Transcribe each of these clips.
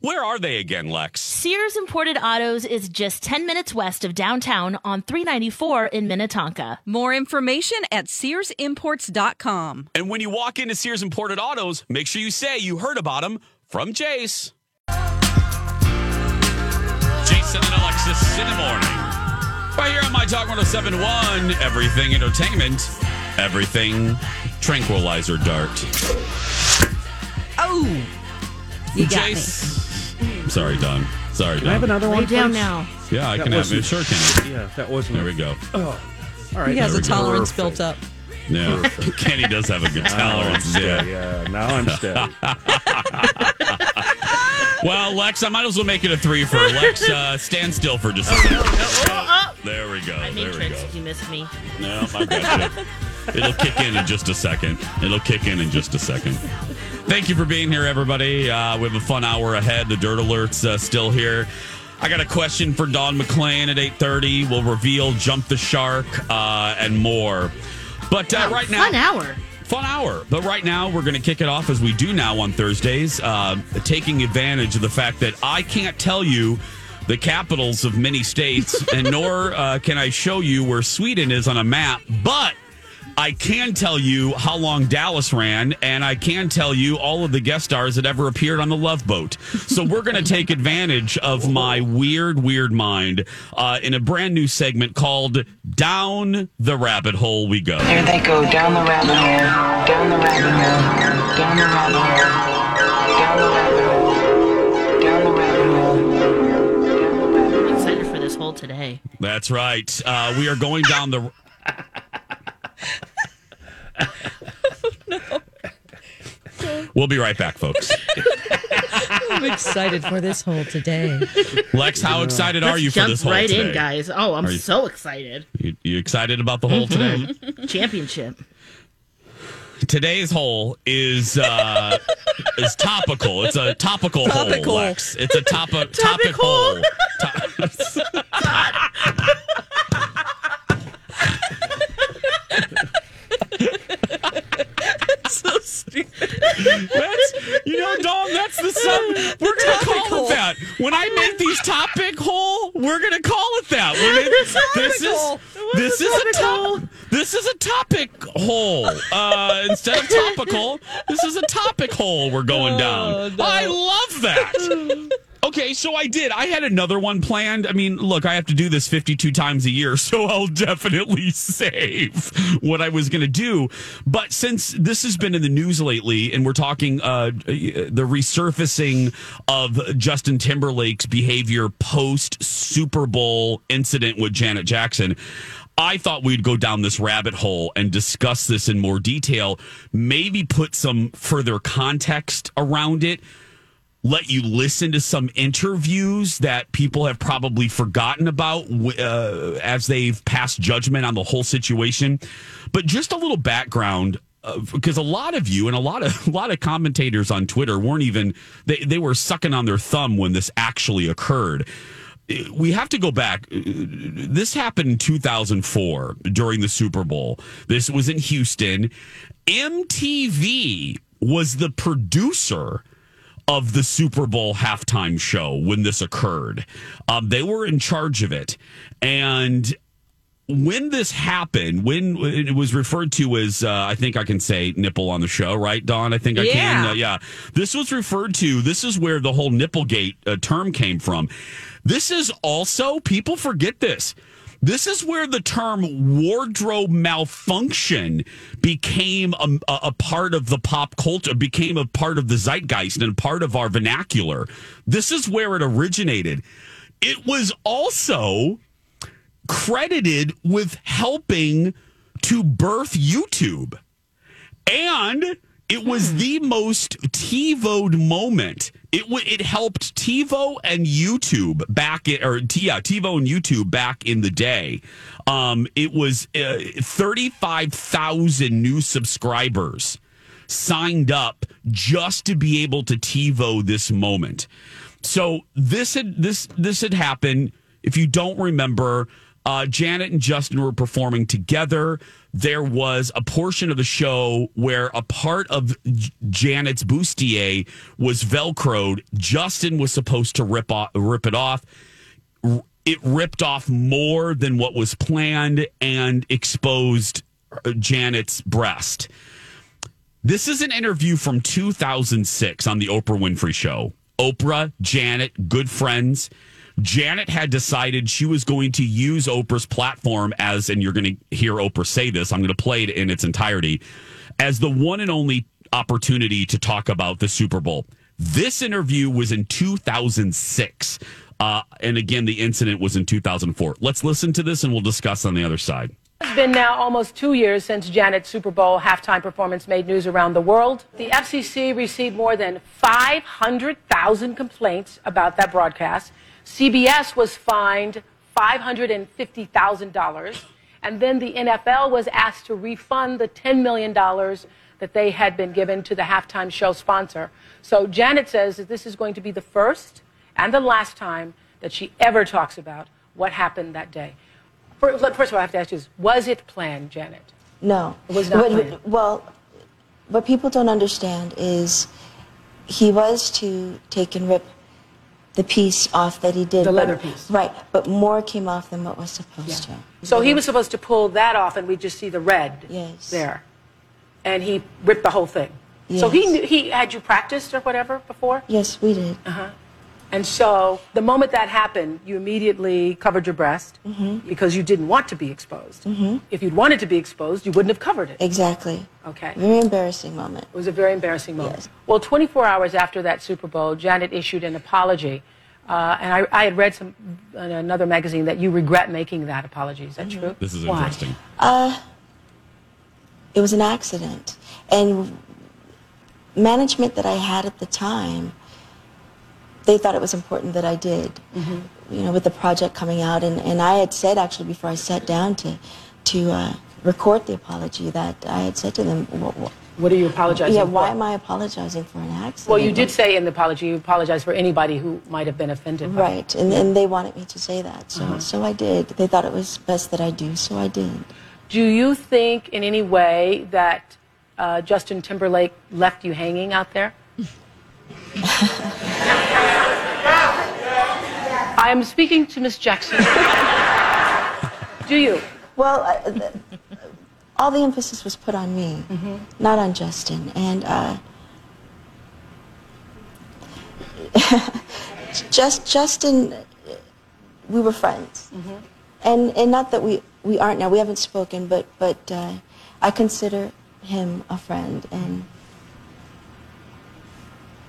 where are they again, Lex? Sears Imported Autos is just 10 minutes west of downtown on 394 in Minnetonka. More information at SearsImports.com. And when you walk into Sears Imported Autos, make sure you say you heard about them from Jace. Jason and Alexis in the morning. Right here on My Talk 1071, everything entertainment, everything tranquilizer dart. Oh, you got me. Jace. Sorry, Don. Sorry, Can I have another one? Lay one? down please? now. Yeah, I That can have it. wasn't- Sure can. Yeah, that wasn't. There we go. Oh, all right. He has a tolerance Perfect. built up. Yeah. Kenny does have a good tolerance. Yeah. Yeah, now I'm steady. Well, Lex, I might as well make it a three for Lex. Uh, stand still for just a second. There we go. I There made we go. tricks you missed me. No, I got you. It'll kick in in just a second. It'll kick in in just a second. Thank you for being here, everybody. Uh, we have a fun hour ahead. The Dirt Alert's uh, still here. I got a question for Don McClain at 8.30. We'll reveal Jump the Shark uh, and more. But uh, right now... Fun hour. Fun hour. But right now, we're going to kick it off as we do now on Thursdays, uh, taking advantage of the fact that I can't tell you the capitals of many states, and nor uh, can I show you where Sweden is on a map, but. I can tell you how long Dallas ran, and I can tell you all of the guest stars that ever appeared on the Love Boat. So we're going to take advantage of my weird, weird mind uh, in a brand new segment called "Down the Rabbit Hole We Go." There they go, down the rabbit hole, down the rabbit hole, down the rabbit hole, down the rabbit hole, down the rabbit hole. I'm excited for this hole today. That's right. Uh, we are going down the. We'll be right back, folks. I'm excited for this hole today. Lex, how excited are Let's you for jump this hole right today? in, guys. Oh, I'm Are you- so excited. You, you excited about the hole today? Championship. Today's hole is uh, is topical. It's a topical Topic hole, hole. Lex. It's a top topic hole. so That's you know, Dom. That's the sub. We're gonna call it that. When I make these topic hole, we're gonna call it that. It- this is this is a top. This is a topic hole. Uh, instead of topical, this is a topic hole we're going down. I love that. Okay, so I did. I had another one planned. I mean, look, I have to do this 52 times a year, so I'll definitely save what I was going to do. But since this has been in the news lately, and we're talking uh, the resurfacing of Justin Timberlake's behavior post Super Bowl incident with Janet Jackson, I thought we'd go down this rabbit hole and discuss this in more detail, maybe put some further context around it let you listen to some interviews that people have probably forgotten about uh, as they've passed judgment on the whole situation. But just a little background because a lot of you and a lot of a lot of commentators on Twitter weren't even they, they were sucking on their thumb when this actually occurred. We have to go back. This happened in 2004 during the Super Bowl. This was in Houston. MTV was the producer of the Super Bowl halftime show when this occurred. Um, they were in charge of it. And when this happened, when it was referred to as, uh, I think I can say nipple on the show, right, Don? I think I Yeah. can. Uh, yeah. This was referred to, this is where the whole nipplegate uh, term came from. This is also, people forget this. This is where the term wardrobe malfunction became a, a, part of the pop culture, became a part of the zeitgeist and part of our vernacular. This is where it originated. It was also credited with helping to birth YouTube. And it was hmm. the most TiVoed moment. It w- it helped TiVo and YouTube back in, or yeah, TiVo and YouTube back in the day. Um, it was uh, thirty five thousand new subscribers signed up just to be able to TiVo this moment. So this had this this had happened. If you don't remember, uh, Janet and Justin were performing together. There was a portion of the show where a part of Janet's bustier was velcroed. Justin was supposed to rip off, rip it off. It ripped off more than what was planned and exposed uh, Janet's breast. This is an interview from 2006 on the Oprah Winfrey Show. Oprah, Janet, good friends. Janet had decided she was going to use Oprah's platform as, and you're going to hear Oprah say this, I'm going to play it in its entirety, as the one and only opportunity to talk about the Super Bowl. This interview was in 2006. Uh, and again, the incident was in 2004. Let's listen to this and we'll discuss on the other side. It's been now almost two years since Janet's Super Bowl halftime performance made news around the world. The FCC received more than 500,000 complaints about that broadcast. CBS was fined $550,000. And then the NFL was asked to refund the $10 million that they had been given to the halftime show sponsor. So Janet says that this is going to be the first and the last time that she ever talks about what happened that day. First of all, I have to ask you this was it planned, Janet? No. It was not planned. Well, what people don't understand is he was to take and rip the piece off that he did. The but- leather piece. Right, but more came off than what was supposed to. So he was supposed to pull that off, and we just see the red Yes. there. And he ripped the whole thing. Yes. So he knew, he had you practiced or whatever before? Yes, we did. Uh-huh. And so the moment that happened, you immediately covered your breast Mm-hmm. because you didn't want to be exposed. If you'd wanted to be exposed, you wouldn't have covered it. Exactly. Okay. Very embarrassing moment. It was a very embarrassing moment. Yes. Well, 24 hours after that Super Bowl, Janet issued an apology. Uh, and I, I had read some, in another magazine that you regret making that apology. Is that true? This is Why? interesting. Uh, it was an accident. And management that I had at the time, they thought it was important that I did. You know, with the project coming out. And, and I had said, actually, before I sat down to, to uh, record the apology, that I had said to them, "Wha- wha- What are you apologizing yeah, for? why am I apologizing for an accident? Well, you did say in the apology you apologized for anybody who might have been offended. by. Right, and, and they wanted me to say that, so, so I did. They thought it was best that I do, so I did. Do you think in any way that uh, Justin Timberlake left you hanging out there? I am speaking to Miss Jackson. Do you? Well, uh, th- all the emphasis was put on me, not on Justin. And uh, just Justin, we were friends, and and not that we we aren't now. We haven't spoken, but but uh, I consider him a friend, and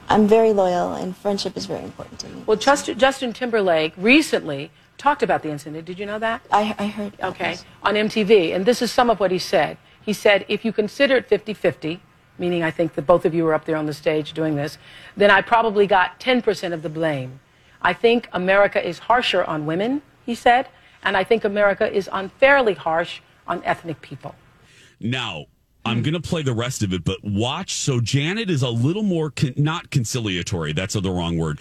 I'm very loyal, and friendship is very important to me. Well, Justin, Justin Timberlake recently talked about the incident. Did you know that? I, I heard. Okay, this. on MTV. And this is some of what he said. He said, if you consider it 50 50, meaning I think that both of you were up there on the stage doing this, then I probably got 10% of the blame. I think America is harsher on women, he said, and I think America is unfairly harsh on ethnic people. Now, I'm going to play the rest of it, but watch. So Janet is a little more con- not conciliatory. That's the wrong word.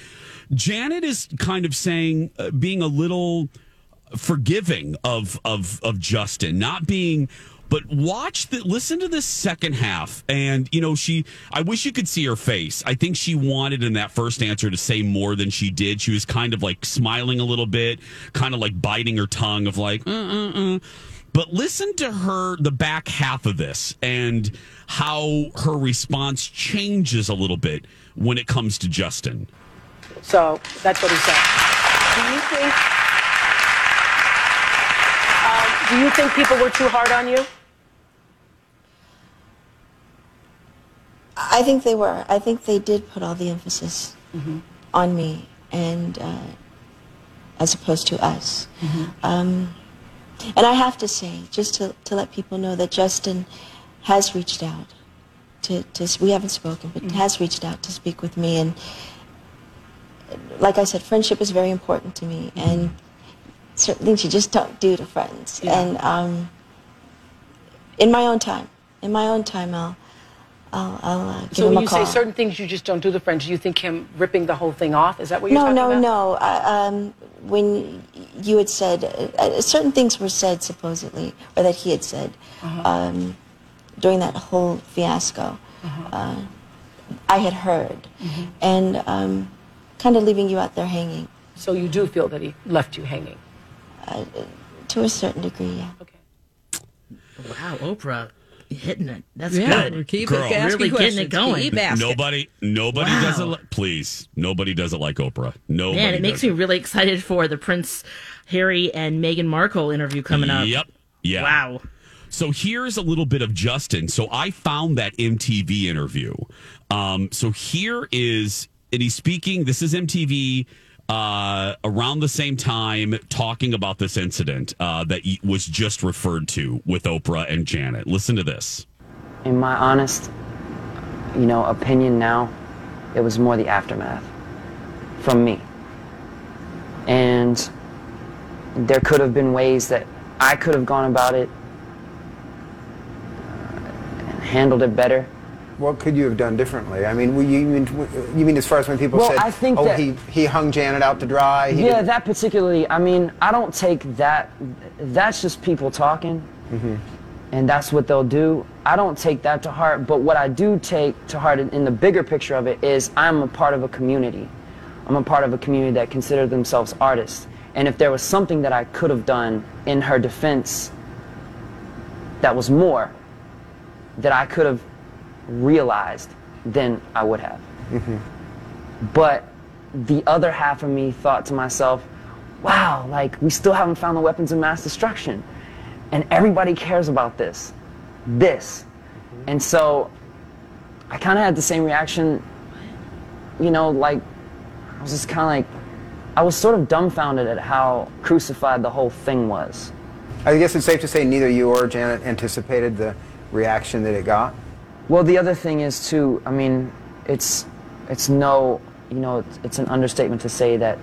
Janet is kind of saying, uh, being a little forgiving of of of Justin, not being. But watch the listen to this second half, and you know she. I wish you could see her face. I think she wanted in that first answer to say more than she did. She was kind of like smiling a little bit, kind of like biting her tongue of like, uh, uh, uh. But listen to her, the back half of this, and how her response changes a little bit when it comes to Justin. So that's what he said. Do you think? Um, do you think people were too hard on you? I think they were. I think they did put all the emphasis on me, and uh, as opposed to us. Um, and I have to say, just to, to let people know that Justin has reached out. To, to we haven't spoken, but has reached out to speak with me, and like I said, friendship is very important to me, and certain things you just don't do to friends. Yeah. And um, in my own time, in my own time, I'll I'll, I'll uh, give So him when you say certain things you just don't do to friends, do you think him ripping the whole thing off? Is that what you're no, talking no, about? no. Uh, um, when you had said uh, uh, certain things were said supposedly, or that he had said Uh-huh. um, during that whole fiasco, uh, I had heard, Mm-hmm. and um, kind of leaving you out there hanging So you do feel that he left you hanging. to a certain degree. Yeah. Okay. Wow, Oprah hitting it. That's Yeah, good. we're keep Girl. asking Really getting questions. it going. Keep. Nobody, nobody Wow. does it. Li- please, nobody does it like Oprah. Nobody. Man, it makes does me really excited for the Prince Harry and Meghan Markle interview coming up. Yep. Yeah. Wow. So here's a little bit of Justin. So I found that MTV interview. Um, so here is, and he's speaking. This is MTV uh, around the same time talking about this incident uh, that was just referred to with Oprah and Janet. Listen to this. In my honest, you know, opinion now, it was more the aftermath from me. And there could have been ways that I could have gone about it and handled it better. What could you have done differently? I mean, you mean you mean as far as when people Well, said, I think "Oh, that- he he hung Janet out to dry." He yeah, didn't- that particularly. I mean, I don't take that. That's just people talking, mm-hmm. and that's what they'll do. I don't take that to heart. But what I do take to heart in, in the bigger picture of it is I'm a part of a community. I'm a part of a community that consider themselves artists. And if there was something that I could have done in her defense that was more, that I could have realized, than I would have. Mm-hmm. But the other half of me thought to myself, wow, like we still haven't found the weapons of mass destruction. And everybody cares about this. This. Mm-hmm. And so I kind of had the same reaction, you know, like I was just kind of like, I was sort of dumbfounded at how crucified the whole thing was. I guess it's safe to say neither you or Janet anticipated the reaction that it got. Well, the other thing is too. I mean, it's it's no, you know, it's, it's an understatement to say that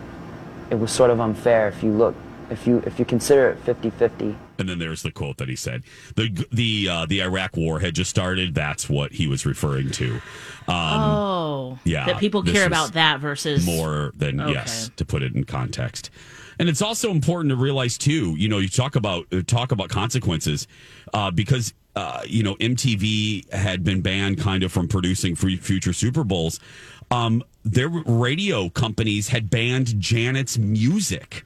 it was sort of unfair if you look, if you if you consider it 50-50. And then there's the quote that he said. The the uh, the Iraq War had just started. That's what he was referring to. Um, oh. yeah, That people care about that versus. more than Okay. yes to put it in context and it's also important to realize too you know you talk about uh, talk about consequences uh, because uh, you know mtv had been banned kind of from producing free future super bowls. Um, their radio companies had banned janet's music.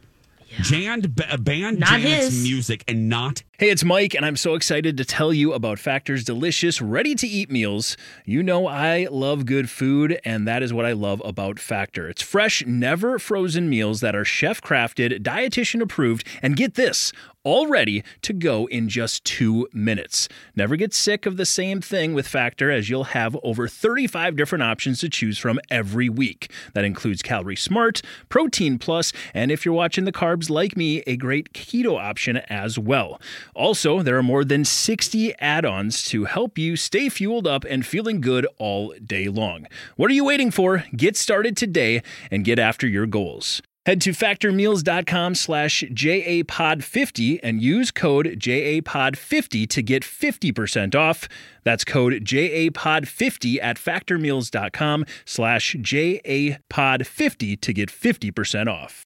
B- banned Not Janet's his. music and not Hey, it's Mike, and I'm so excited to tell you about Factor's delicious, ready to eat meals. You know, I love good food, and that is what I love about Factor. It's fresh, never frozen meals that are chef crafted, dietitian approved, and get this all ready to go in just two minutes. Never get sick of the same thing with Factor, as you'll have over 35 different options to choose from every week. That includes Calorie Smart, Protein Plus, and if you're watching the carbs like me, a great keto option as well. Also, there are more than 60 add ons to help you stay fueled up and feeling good all day long. What are you waiting for? Get started today and get after your goals. Head to factormeals.com slash JAPOD50 and use code JAPOD50 to get 50% off. That's code JAPOD50 at factormeals.com slash JAPOD50 to get 50% off.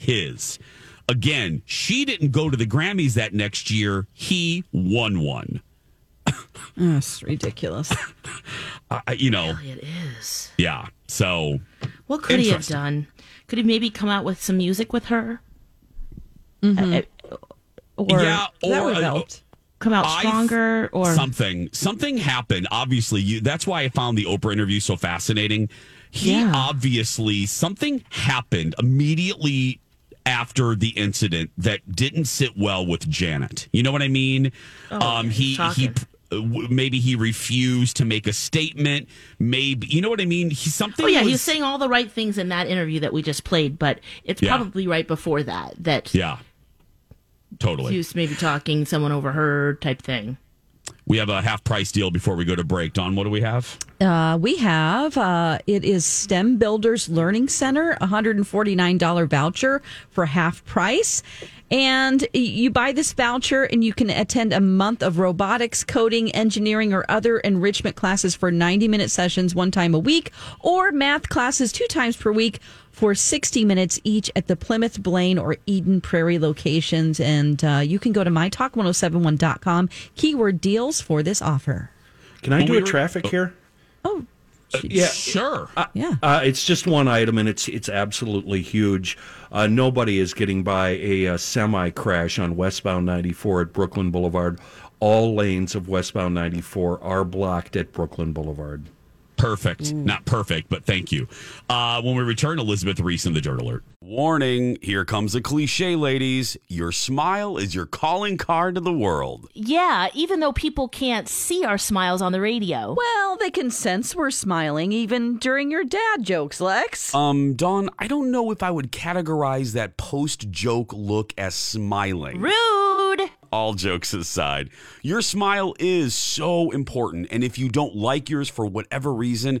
His. Again, she didn't go to the Grammys that next year. He won one. That's ridiculous. Uh, you know, It is. yeah. So, What could he have done? Could he maybe come out with some music with her? Mm-hmm. Uh, uh, or yeah, or uh, come out I- stronger or something something happened obviously you that's why i found the oprah interview so fascinating he Yeah. obviously something happened immediately after the incident that didn't sit well with janet. You know what i mean? Oh, um he he uh, maybe he refused to make a statement. Maybe you know what i mean? He something Oh yeah, was, he was saying all the right things in that interview that we just played, but it's Yeah. probably right before that that yeah. Totally. he was maybe talking someone overheard type thing. We have a half price deal before we go to break. Don what do we have? Uh, we have uh, it is STEM Builders Learning Center, hundred and forty nine dollar voucher for half price, and you buy this voucher and you can attend a month of robotics, coding, engineering, or other enrichment classes for ninety minute sessions one time a week, or math classes two times per week for 60 minutes each at the Plymouth, Blaine, or Eden Prairie locations. And uh, you can go to mytalk1071.com, keyword deals for this offer. Can I do a traffic here? Oh, yeah, sure. yeah, uh, it's just one item, and it's it's absolutely huge. Uh, nobody is getting by a, uh semi crash on westbound 94 at Brooklyn Boulevard. All lanes of westbound 94 are blocked at Brooklyn Boulevard. Perfect. Not perfect, but thank you. Uh, when we return, Elizabeth Ries in the Dirt Alert. Warning here comes a cliche, ladies. Your smile is your calling card to the world. Yeah, even though people can't see our smiles on the radio. Well, they can sense we're smiling even during your dad jokes, Lex. Um, Dawn, I don't know if I would categorize that post joke look as smiling. Rude. All jokes aside, your smile is so important. And if you don't like yours for whatever reason,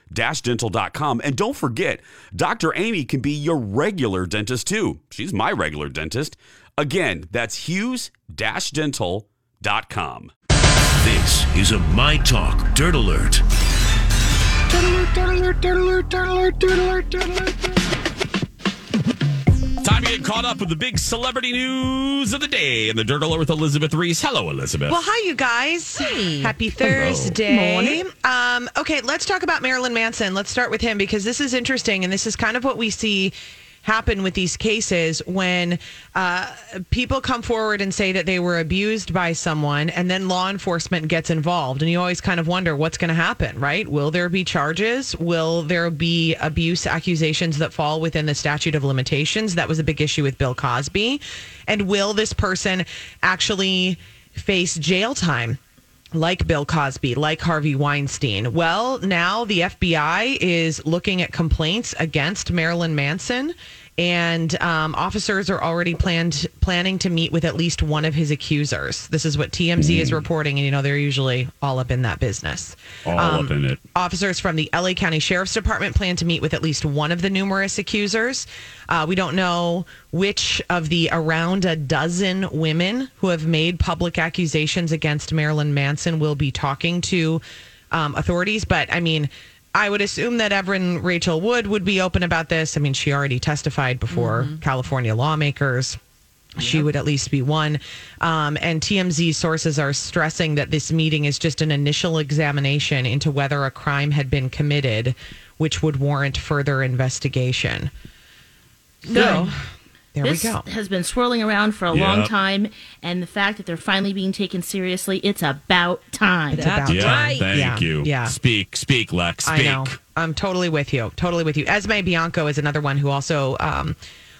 hughes-dental.com. And don't forget, Dr. Amy can be your regular dentist too. She's my regular dentist. Again, that's hughes-dental.com. This is a My Talk Dirt Alert. Time to get caught up with the big celebrity news of the day and the Dirt Alert with Elizabeth Ries. Hello, Elizabeth. Well, hi, you guys. Happy Thursday. Morning. Um, okay, let's talk about Marilyn Manson. Let's start with him because this is interesting, and this is kind of what we see happen with these cases when uh, people come forward and say that they were abused by someone and then law enforcement gets involved. And you always kind of wonder what's going to happen right? Will there be charges? Will there be abuse accusations that fall within the statute of limitations? That was a big issue with bill cosby. And will this person actually face jail time like Bill Cosby, like Harvey Weinstein. Well, now the FBI is looking at complaints against Marilyn Manson. And um, officers are already planned planning to meet with at least one of his accusers. This is what TMZ is reporting, and you know they're usually all up in that business. All Um, up in it. Officers from the LA County Sheriff's Department plan to meet with at least one of the numerous accusers. Uh, we don't know which of the around a dozen women who have made public accusations against Marilyn Manson will be talking to um, authorities, but I mean, I would assume that Evan Rachel Wood would be open about this. I mean, she already testified before California lawmakers. She would at least be one. Um, and TMZ sources are stressing that this meeting is just an initial examination into whether a crime had been committed, which would warrant further investigation. So, there this we go. has been swirling around for a Yep. long time, and the fact that they're finally being taken seriously, it's about time. It's about yeah, time. thank Yeah, you. yeah. Speak, speak, Lex, speak. I know. I'm totally with you. Totally with you. Esme Bianco is another one who also um,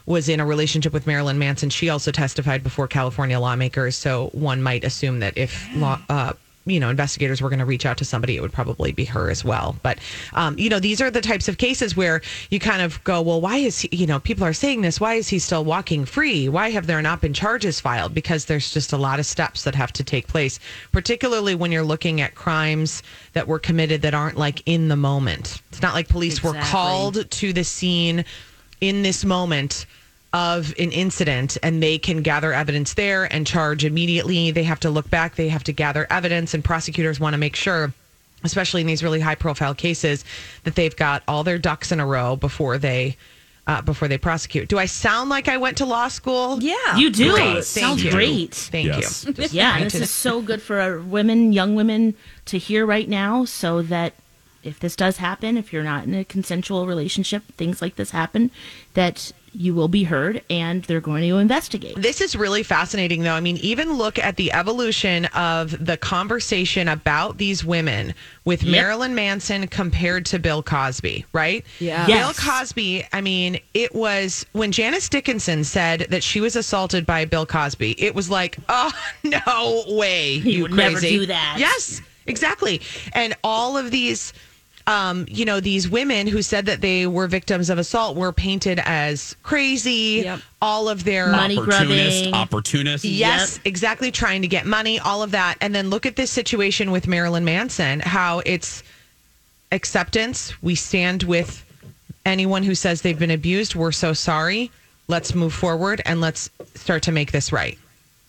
was in a relationship with Marilyn Manson. She also testified before California lawmakers. So one might assume that if law, uh, you know, investigators were going to reach out to somebody, it would probably be her as well. But, um, you know, these are the types of cases where you kind of go, well, why is he, you know, people are saying this. Why is he still walking free? Why have there not been charges filed? Because there's just a lot of steps that have to take place, particularly when you're looking at crimes that were committed that aren't like in the moment. It's not like police were called to the scene in this moment of an incident and they can gather evidence there and charge immediately. They have to look back, they have to gather evidence, and prosecutors want to make sure, especially in these really high profile cases, that they've got all their ducks in a row before they. Uh, before they prosecute, do I sound like I went to law school? Yeah, You do. Great. It Thank sounds you. great. Thank Yes. you. Just yeah, trying and this is so good for women, young women, to hear right now, so that if this does happen, if you're not in a consensual relationship, things like this happen, that you will be heard, and they're going to investigate. This is really fascinating, though. I mean, even look at the evolution of the conversation about these women with Yep. Marilyn Manson compared to Bill Cosby, right? Yeah. Bill Cosby, I mean, it was when Janice Dickinson said that she was assaulted by Bill Cosby, it was like, oh, no way. He You would never do that. Yes, exactly. And all of these um, you know, these women who said that they were victims of assault were painted as crazy. Yep. All of their Money opportunist, grubbing. opportunist. Yes, exactly. Trying to get money, all of that. And then look at this situation with Marilyn Manson, how it's acceptance. We stand with anyone who says they've been abused. We're so sorry. Let's move forward and let's start to make this right.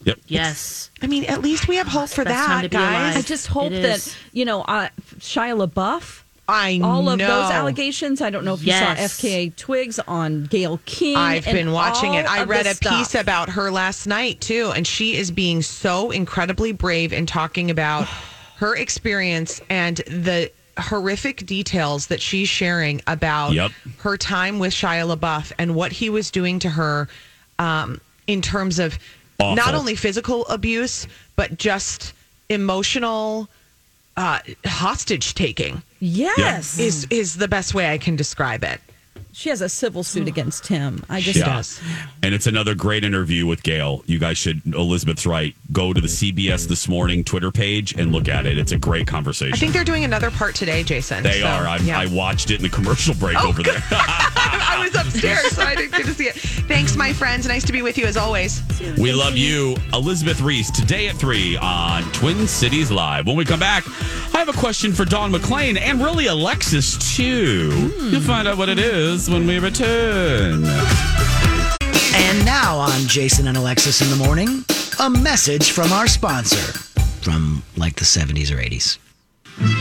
Yep. Yes. I mean, at least we have hope for Best that, guys. I just hope that you know uh, Shia LaBeouf. I all of those allegations. I don't know if you saw FKA Twigs on Gayle King. I've been watching it. I read a stuff. piece about her last night too, and she is being so incredibly brave in talking about her experience and the horrific details that she's sharing about Yep. her time with Shia LaBeouf and what he was doing to her um, in terms of Awful. not only physical abuse but just emotional uh, hostage taking. Yes, is is the best way I can describe it. She has a civil suit against him. I just Yeah. And it's another great interview with Gayle. You guys should, Elizabeth's right. Go to the CBS This Morning Twitter page and look at it. It's a great conversation. I think they're doing another part today, Jason. they So, are. I, yeah. I watched it in the commercial break Oh, over there. I was upstairs, so I didn't get to see it. Thanks, my friends. Nice to be with you as always. We love you. Elizabeth Ries, today at 3 on Twin Cities Live. When we come back, I have a question for Don McClain and really Alexis, too. You'll find out what it is when we return. And now on Jason and Alexis in the morning, a message from our sponsor from like the 70s or 80s.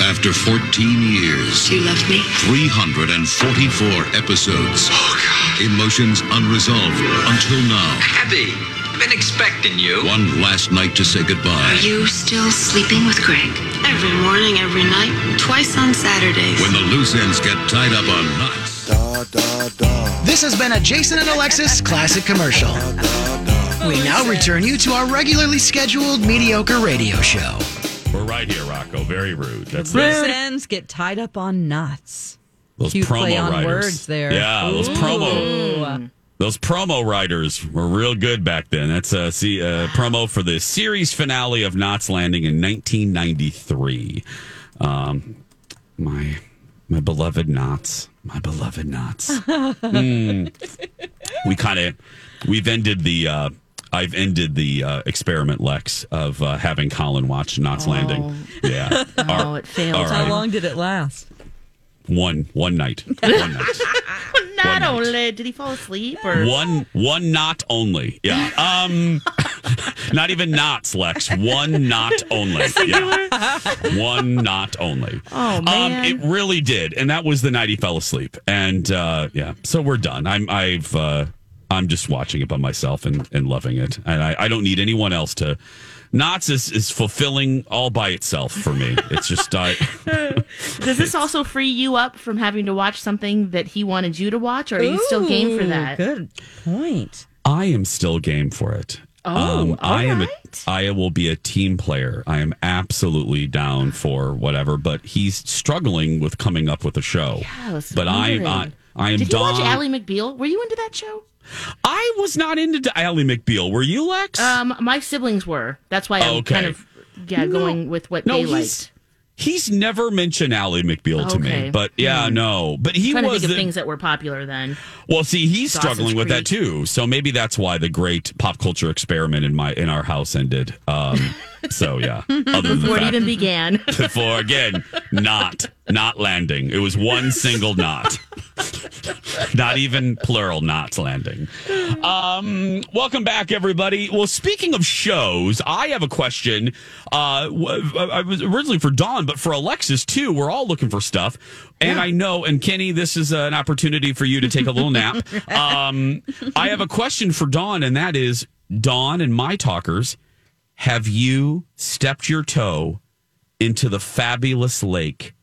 After 14 years, You left me? 344 episodes. Oh, God. emotions unresolved until now. Abby, been expecting you. One last night to say goodbye. Are you still sleeping with Greg? Every morning, every night, twice on Saturdays. When the loose ends get tied up on knots. This has been a Jason and Alexis classic commercial. We now return you to our regularly scheduled mediocre radio show. We're right here, Rocco. Very rude. That's Loose it. ends get tied up on knots. Those Cute promo play on writers. words there. Yeah, those promo. Those promo writers were real good back then. That's a see, a promo for the series finale of Knots Landing in 1993. Um, my my beloved Knots, my beloved Knots. Mm. We kind of we've ended the. Uh, I've ended the uh, experiment, Lex, of uh, having Colin watch Knots Landing. Yeah. Oh, it failed. All How right. long did it last? One one night. One night. Not only did he fall asleep or One one knot only. Yeah. Um not even knots, Lex. One knot only. Yeah. One knot only. Oh, man. Um, it really did. And that was the night he fell asleep. And uh yeah. So we're done. I'm I've uh I'm just watching it by myself and, and loving it. And I, I don't need anyone else to Knots is, is fulfilling all by itself for me. It's just I Does this also free you up from having to watch something that he wanted you to watch, or are you still game for that? Good point. I am still game for it. Oh, um, I am. A, alright. I will be a team player. I am absolutely down ah. for whatever. But he's struggling with coming up with a show. Yeah, I was but I, I. I am. Did you watch Don- Ally McBeal? Were you into that show? I was not into Ally McBeal. Were you, Lex? Um, my siblings were. That's why I'm Okay. kind of yeah No. going with what no, they liked. he's never mentioned Ally McBeal to Okay. me. But yeah, Hmm. no. But he was the- things that were popular then. Well, see, he's struggling with that too. So maybe that's why the great pop culture experiment in my in our house ended. Um, so yeah, other than Before it even began. before again not not landing. It was one single knot. Not even plural knots landing. Um welcome back everybody. Well speaking of shows i have a question. Uh w- i was originally for dawn but for alexis too. We're all looking for stuff. And i know and kenny this is an opportunity for you to take a little nap. Um i have a question for dawn and that is dawn and my talkers have you stepped your toe into the fabulous lake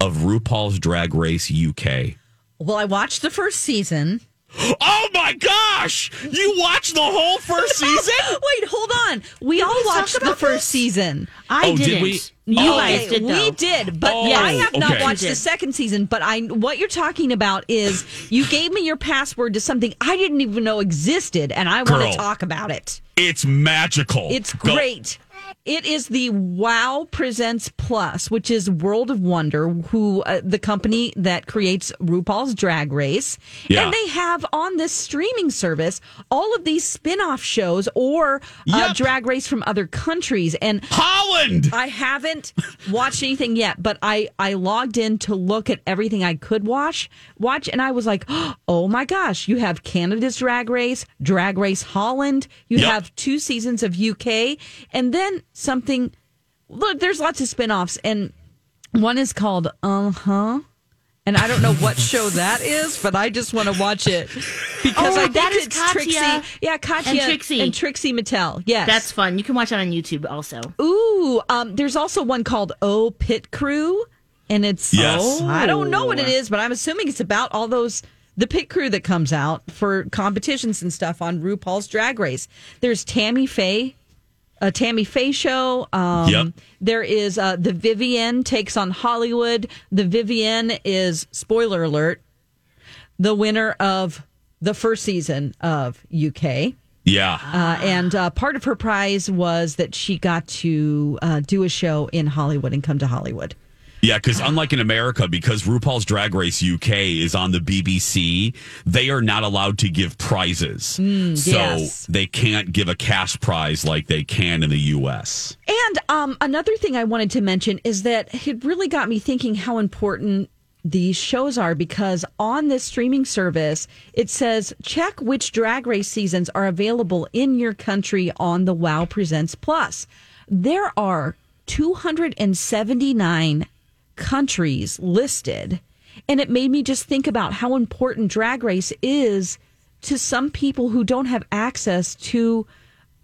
of RuPaul's Drag Race UK. Well, I watched the first season. Oh my gosh! You watched the whole first season? Wait, hold on. We all we watched the first this? season. I Oh, did didn't. we? You Oh. guys did. we did, but Oh, I have not okay. watched the second season. But I, what you're talking about is you gave me your password to something I didn't even know existed, and I want to talk about it. It's magical. It's Go- great. It is the Wow Presents Plus, which is World of Wonder, who uh, the company that creates RuPaul's Drag Race, Yeah. and they have on this streaming service all of these spin-off shows or uh, Yep. Drag Race from other countries. And Holland. I haven't watched anything yet, but I I logged in to look at everything I could watch watch, and I was like, oh my gosh, you have Canada's Drag Race, Drag Race Holland, you Yep. have two seasons of UK, and then something. Look, there's lots of spin-offs, and one is called Uh Huh. And I don't know what show that is, but I just want to watch it because Oh, I think that is it's Katya Trixie. Yeah, Katya and Trixie. and Trixie Mattel. Yes, That's fun. You can watch that on YouTube also. Ooh, um, there's also one called Oh Pit Crew, and it's Yes. oh, I don't know what it is, but I'm assuming it's about all those the pit crew that comes out for competitions and stuff on RuPaul's Drag Race. There's Tammy Faye, a Tammy Faye show. Um, Yep. There is uh, the Vivienne takes on Hollywood. The Vivienne is spoiler alert, the winner of the first season of UK. Yeah. Uh, and uh, part of her prize was that she got to uh, do a show in Hollywood and come to Hollywood. Yeah, because unlike in America, because RuPaul's Drag Race UK is on the BBC, they are not allowed to give prizes. so yes. they can't give a cash prize like they can in the US. And um, another thing I wanted to mention is that it really got me thinking how important these shows are because on this streaming service, it says check which drag race seasons are available in your country on the WoW Presents Plus. There are 279 countries listed. And it made me just think about how important drag race is to some people who don't have access to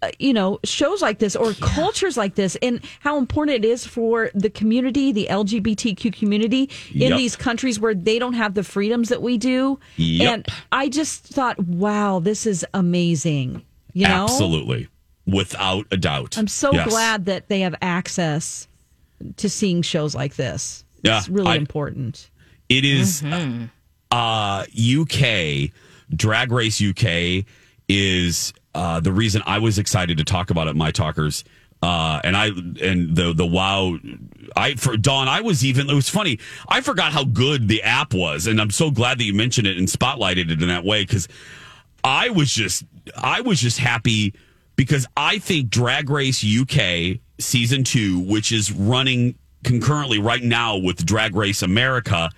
uh, you know shows like this or cultures like this and how important it is for the community the lgbtq community in Yep. these countries where they don't have the freedoms that we do Yep. and i just thought wow this is amazing you know Absolutely. Without a doubt. i'm so Yes. glad that they have access to seeing shows like this Yeah, it's really I- important It is, Mm-hmm. uh, UK Drag Race UK is uh, the reason I was excited to talk about it. My talkers uh, and I and the the wow. I for Dawn, I was even. It was funny. I forgot how good the app was, and I'm so glad that you mentioned it and spotlighted it in that way because I was just I was just happy because I think Drag Race UK season two, which is running concurrently right now with Drag Race America.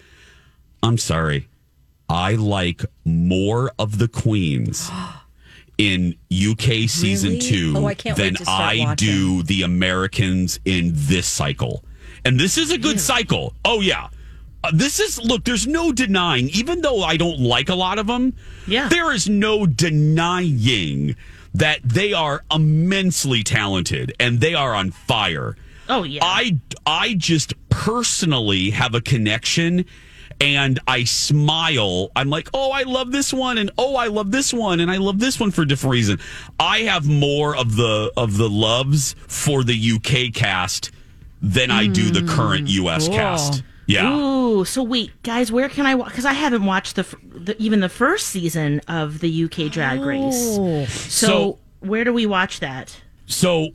I'm sorry. I like more of the queens in UK season Really? two Oh, I than I watching. do the Americans in this cycle. And this is a good cycle. Oh, yeah. Uh, this is, look, there's no denying, even though I don't like a lot of them, yeah. there is no denying that they are immensely talented and they are on fire. Oh yeah. I I just personally have a connection and I smile. I'm like, "Oh, I love this one and oh, I love this one and I love this one for a different reason." I have more of the of the loves for the UK cast than I do the current mm, US cool. cast. Yeah. Ooh, so wait, guys, where can I watch? Because I haven't watched the, the even the first season of the UK Drag Race. Oh. So, So- where do we watch that? So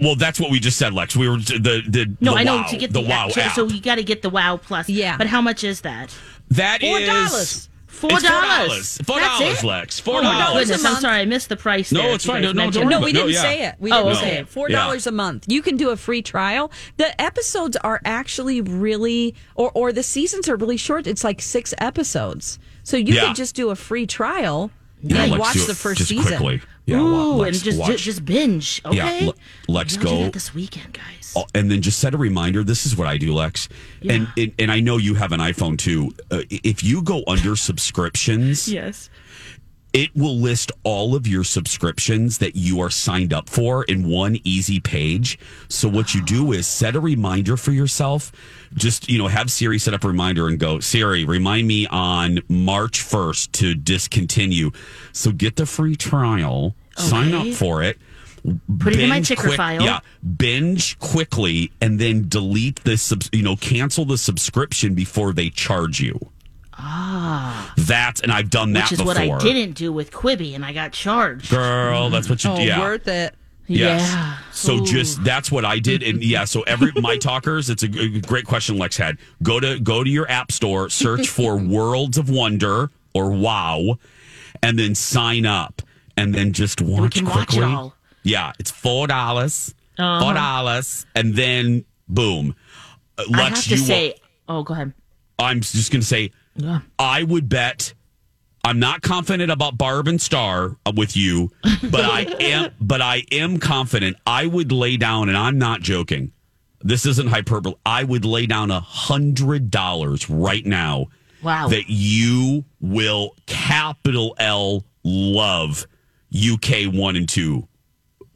well, that's what we just said, Lex. We were the the No, the I know wow, to get the, the, wow app. So, app. so you got to get the Wow Plus. Yeah. But how much is that? That Four is- dollars. Four dollars. Four dollars, it? Lex. Four Oh my dollars. goodness, I'm sorry, I missed the price. No, there it's fine. No, no, don't no, we didn't yeah. say it. We Oh, didn't okay. say it. Four Yeah. dollars a month. You can do a free trial. The episodes are actually really, or or the seasons are really short. It's like six episodes, so you Yeah. could just do a free trial Yeah, and Lex, watch the first season. quickly. Yeah, Ooh, Lex, and just, watch. just just binge. Okay. Yeah, Le- Lex, go. this weekend, guys. Oh, and then just set a reminder. This is what I do, Lex. And, and and I know you have an iPhone too. Uh, if you go under subscriptions, Yes. It will list all of your subscriptions that you are signed up for in one easy page. So what you do is set a reminder for yourself. Just, you know, have Siri set up a reminder and go, Siri, remind me on March 1st to discontinue. So get the free trial, sign up for it. Put it in my ticker quick- file. Yeah, binge quickly and then delete the subs, you know, cancel the subscription before they charge you. Ah. That's and I've done that Which is before. what I didn't do with Quibi, and I got charged. Girl, that's what you Oh. Yeah. worth it. Yes. Yeah. So Ooh. just that's what I did, and yeah. So every my talkers, it's a great question Lex had. Go to go to your app store, search for Worlds of Wonder or Wow, and then sign up, and then just watch can watch it quickly. all. Yeah, it's four dollars, Uh-huh. four dollars, and then boom. Uh, I Lex, have to you will- say, oh, go ahead. I'm just going to say, Yeah. I would bet. I'm not confident about Barb and Star uh, with you, but I am. But I am confident. I would lay down, and I'm not joking. This isn't hyperbole. I would lay down a hundred dollars right now. Wow. That you will capital L love UK one and two.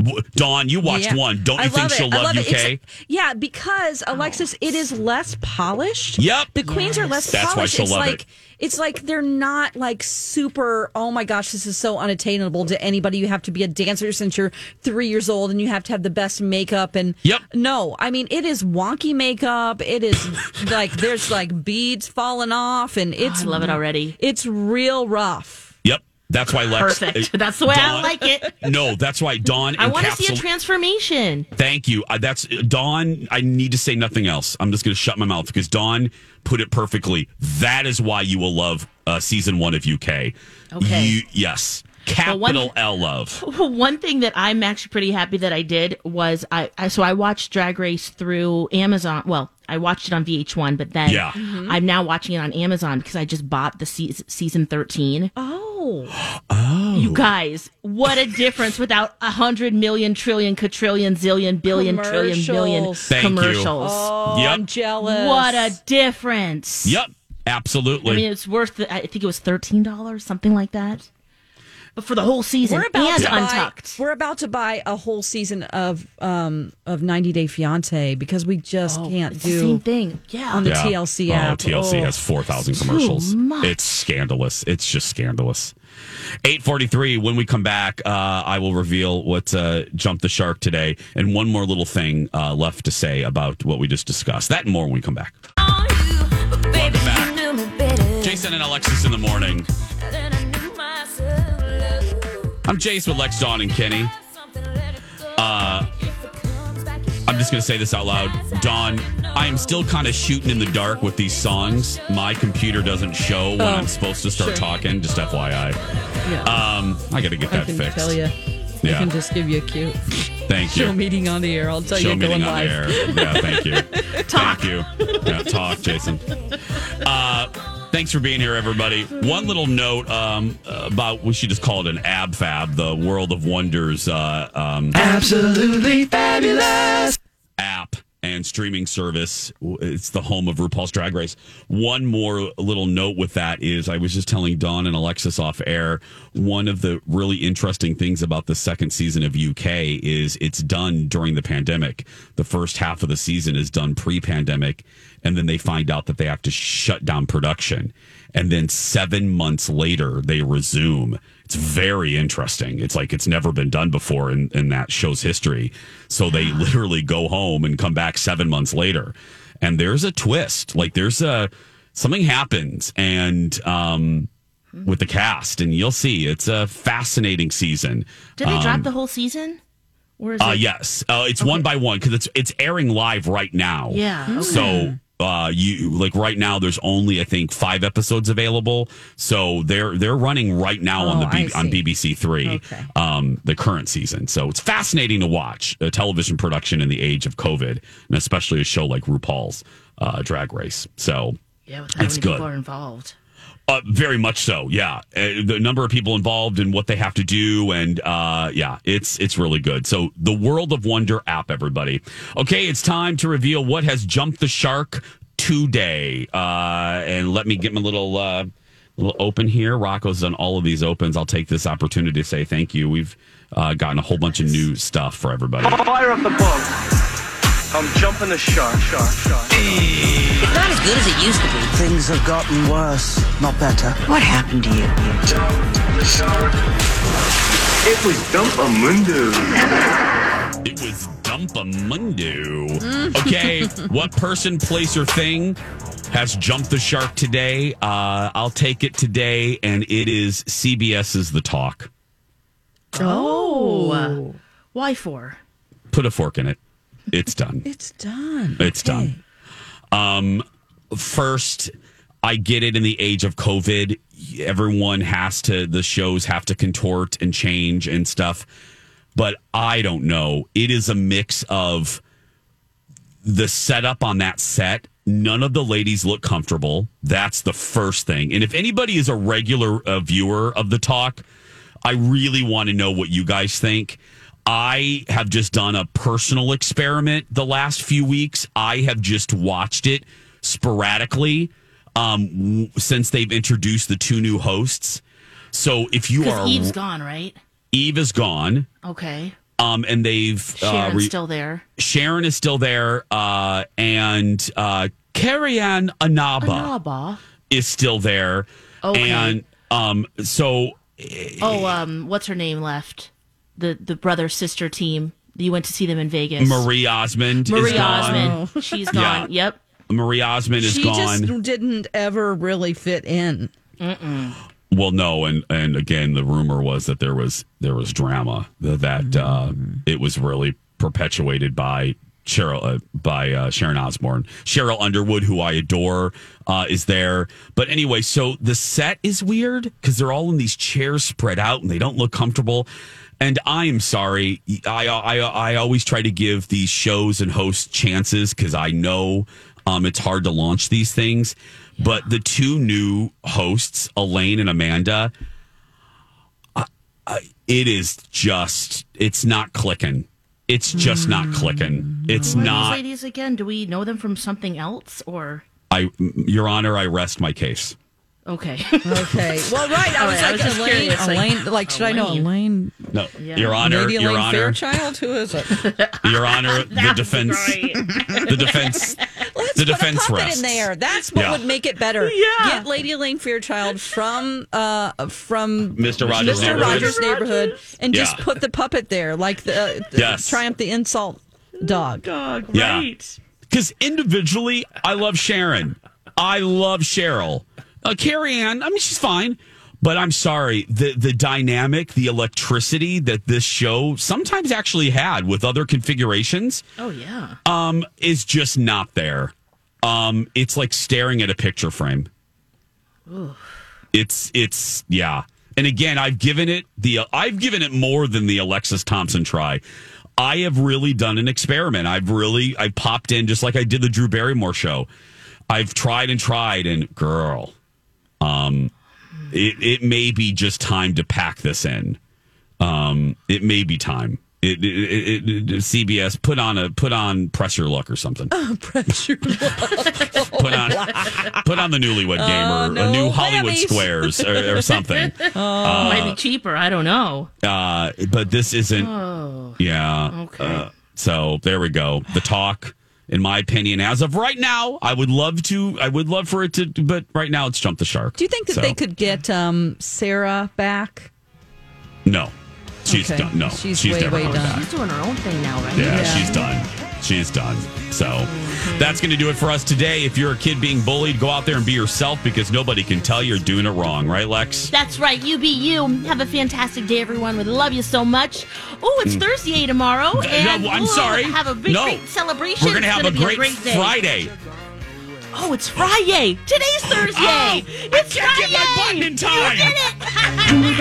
W- Dawn, you watched Yeah. one. Don't you think love she'll love, love it. UK? It's- yeah, because Alexis, it is oh. less polished. Yep. The queens are less That's why polished. she'll it's love like it. it's like they're not like super. Oh my gosh, this is so unattainable to anybody. You have to be a dancer since you're three years old, and you have to have the best makeup. And yep. No, I mean it is wonky makeup. It is like there's like beads falling off, and oh, it's I love it already. It's real rough. That's why Lex. Perfect. uh, That's the way I like it. No, that's why Dawn. I want to see a transformation. Thank you. Uh, that's Dawn. I need to say nothing else. I'm just going to shut my mouth because Dawn put it perfectly. That is why you will love uh, season one of UK. Okay. You, yes. Well, one- Capital L love. One thing that I'm actually pretty happy that I did was I, I so I watched Drag Race through Amazon. Well, I watched it on VH1, but then Yeah. Mm-hmm. I'm now watching it on Amazon because I just bought the se- season 13. Oh. Oh. You guys, what a difference without a hundred million, trillion, quadrillion, zillion, billion, trillion, billion Commercials. Thank you. Oh, Yep. I'm jealous. What a difference. Yep. Absolutely. I mean, it's worth. The, I think it was thirteen dollars, something like that. But for the whole season We're about and to buy, Untucked. We're about to buy a whole season of um of 90 Day Fiance because we just can't Oh, the do same thing. Yeah. on the Yeah. TLC oh, app. TLC Oh. has 4,000 commercials. It's scandalous. It's just scandalous. 843, when we come back, uh, I will reveal what uh, jumped the shark today. And one more little thing uh, left to say about what we just discussed. That and more when we come back. Welcome back. Jason and Alexis in the morning. I'm Jace with Lex, Dawn, and Kenny. Uh, I'm just going to say this out loud. Dawn, I am still kind of shooting in the dark with these songs. My computer doesn't show when Oh, I'm supposed to start sure. talking, just FYI. Yeah. Um, I got to get I that can fixed. tell you. I Yeah. can just give you a cue. Thank you. Show meeting on the air. I'll tell Show you meeting going on live. the air. Yeah, thank you. Thank you. Yeah, talk, Jason. Uh, thanks for being here, everybody. One little note um, about we should just call it an ab fab, the World of Wonders. Uh, um, Absolutely fabulous. app and streaming service. It's the home of RuPaul's Drag Race. One more little note with that is I was just telling Dawn and Alexis off air. One of the really interesting things about the second season of UK is it's done during the pandemic. The first half of the season is done pre pandemic, and then they find out that they have to shut down production. And then seven months later, they resume. It's very interesting. It's like it's never been done before in, in that show's history. So they literally go home and come back seven months later. And there's a twist. Like there's a something happens and um with the cast and you'll see it's a fascinating season. Did they Um, drop the whole season? Or is uh, it- yes, uh, it's one by one because it's it's airing live right now. Yeah, okay. So uh, you like right now, there's only I think five episodes available. So they're they're running right now on the Oh, B- on. BBC Three, Okay. um, the current season. So it's fascinating to watch a television production in the age of COVID, and especially a show like RuPaul's uh, Drag Race. So Yeah, with how it's many good. people are involved. Uh, very much so, yeah. Uh, the number of people involved and what they have to do, and uh, yeah, it's it's really good. So the World of Wonder app, everybody. Okay, it's time to reveal what has jumped the shark today. Uh, and let me get my little uh, little open here. Rocco's done all of these opens. I'll take this opportunity to say thank you. We've uh, gotten a whole bunch of new stuff for everybody. Fire up the boat. I'm jumping the shark, shark, shark. It's not as good as it used to be. Things have gotten worse, not better. What happened to you? It was Dumpamundo. It was Dumpamundo. Okay, what person, place, or thing has jumped the shark today? Uh, I'll take it today, and it is CBS's The Talk. Oh. Why for? Put a fork in it. It's done. It's done. It's done. Um, first, I get it in the age of COVID. Everyone has to, the shows have to contort and change and stuff. But I don't know. It is a mix of the setup on that set. None of the ladies look comfortable. That's the first thing. And if anybody is a regular uh, viewer of the talk, I really want to know what you guys think. I have just done a personal experiment the last few weeks. I have just watched it sporadically um, w- since they've introduced the two new hosts. So if you are Eve's gone, right? Eve is gone, Okay. um, and they've Sharon's uh, re- still there. Sharon is still there, uh, and uh, Carrie Ann Inaba Inaba. is still there, Okay. and um, so Oh, um, what's her name left? The the brother sister team. You went to see them in Vegas. Marie Osmond Marie is gone. Osmond. She's gone. Yeah. Yep. Marie Osmond is she gone. just didn't ever really fit in. Mm-mm. Well, no, and and again, the rumor was that there was there was drama that, that uh, it was really perpetuated by Cheryl uh, by uh, Sharon Osbourne, Cheryl Underwood, who I adore, uh, is there. But anyway, so the set is weird because they're all in these chairs spread out and they don't look comfortable. And I am sorry, I I I always try to give these shows and hosts chances because I know um, it's hard to launch these things. But the two new hosts, Elaine and Amanda, I, I, it is just, it's not clicking. It's just not clicking. It's Who not. these ladies again? Do we know them from something else or? I, Your Honor, I rest my case. Okay. Okay. Well, right. I All was right, I like, was just Elaine, curious, like, Elaine, like, should I know Elaine. Elaine? No, Yeah. Your Honor, Lady Your Elaine Honor, Fairchild? Who is it? Your Honor, the defense, the defense, the defense Put it rests. in there. That's what Yeah. would make it better. Yeah. Get Lady Elaine Fairchild from uh from Mr. Rogers' Mr. neighborhood. Rogers' neighborhood and just put the puppet there, like the, uh, the Yes. Triumph the insult dog. Dog, Yeah. right. Because individually, I love Sharon. I love Cheryl. Uh, Carrie Ann, I mean, she's fine. But I'm sorry, the the dynamic, the electricity that this show sometimes actually had with other configurations, Oh yeah. um, is just not there. Um, it's like staring at a picture frame. It's it's yeah. And again, I've given it the I've given it more than the Alexis Thompson try. I have really done an experiment. I've really I popped in just like I did the Drew Barrymore show. I've tried and tried and girl, um, it it may be just time to pack this in. Um, it may be time. It, it, it, it, CBS put on a put on Press Your Luck or something. Pressure. look. Put on put on the Newlywed Game or Oh, no a new Hollywood whammies. Squares or, or something. Might be Uh, cheaper. I don't know. uh, but this isn't. Oh. Yeah. Okay. Uh, so there we go. The talk, in my opinion, as of right now, I would love to. I would love for it to, but right now it's jumped the shark. Do you think that So, they could get um, Sarah back? No, she's Okay. done. No, She's she's way, never way done. back. She's doing her own thing now, right? Yeah, she's done. She's done. So Mm-hmm. that's going to do it for us today. If you're a kid being bullied, go out there and be yourself because nobody can tell you're doing it wrong, right, Lex? That's right. You be you. Have a fantastic day, everyone. We love you so much. Oh, it's Mm. Thursday tomorrow. No, And I'm we'll sorry. Have a big, No. great celebration. We're going to have a great, great day. Friday. Oh, it's Friday. Today's Thursday. Oh, it's I can't Friday. get my button in time. You did it.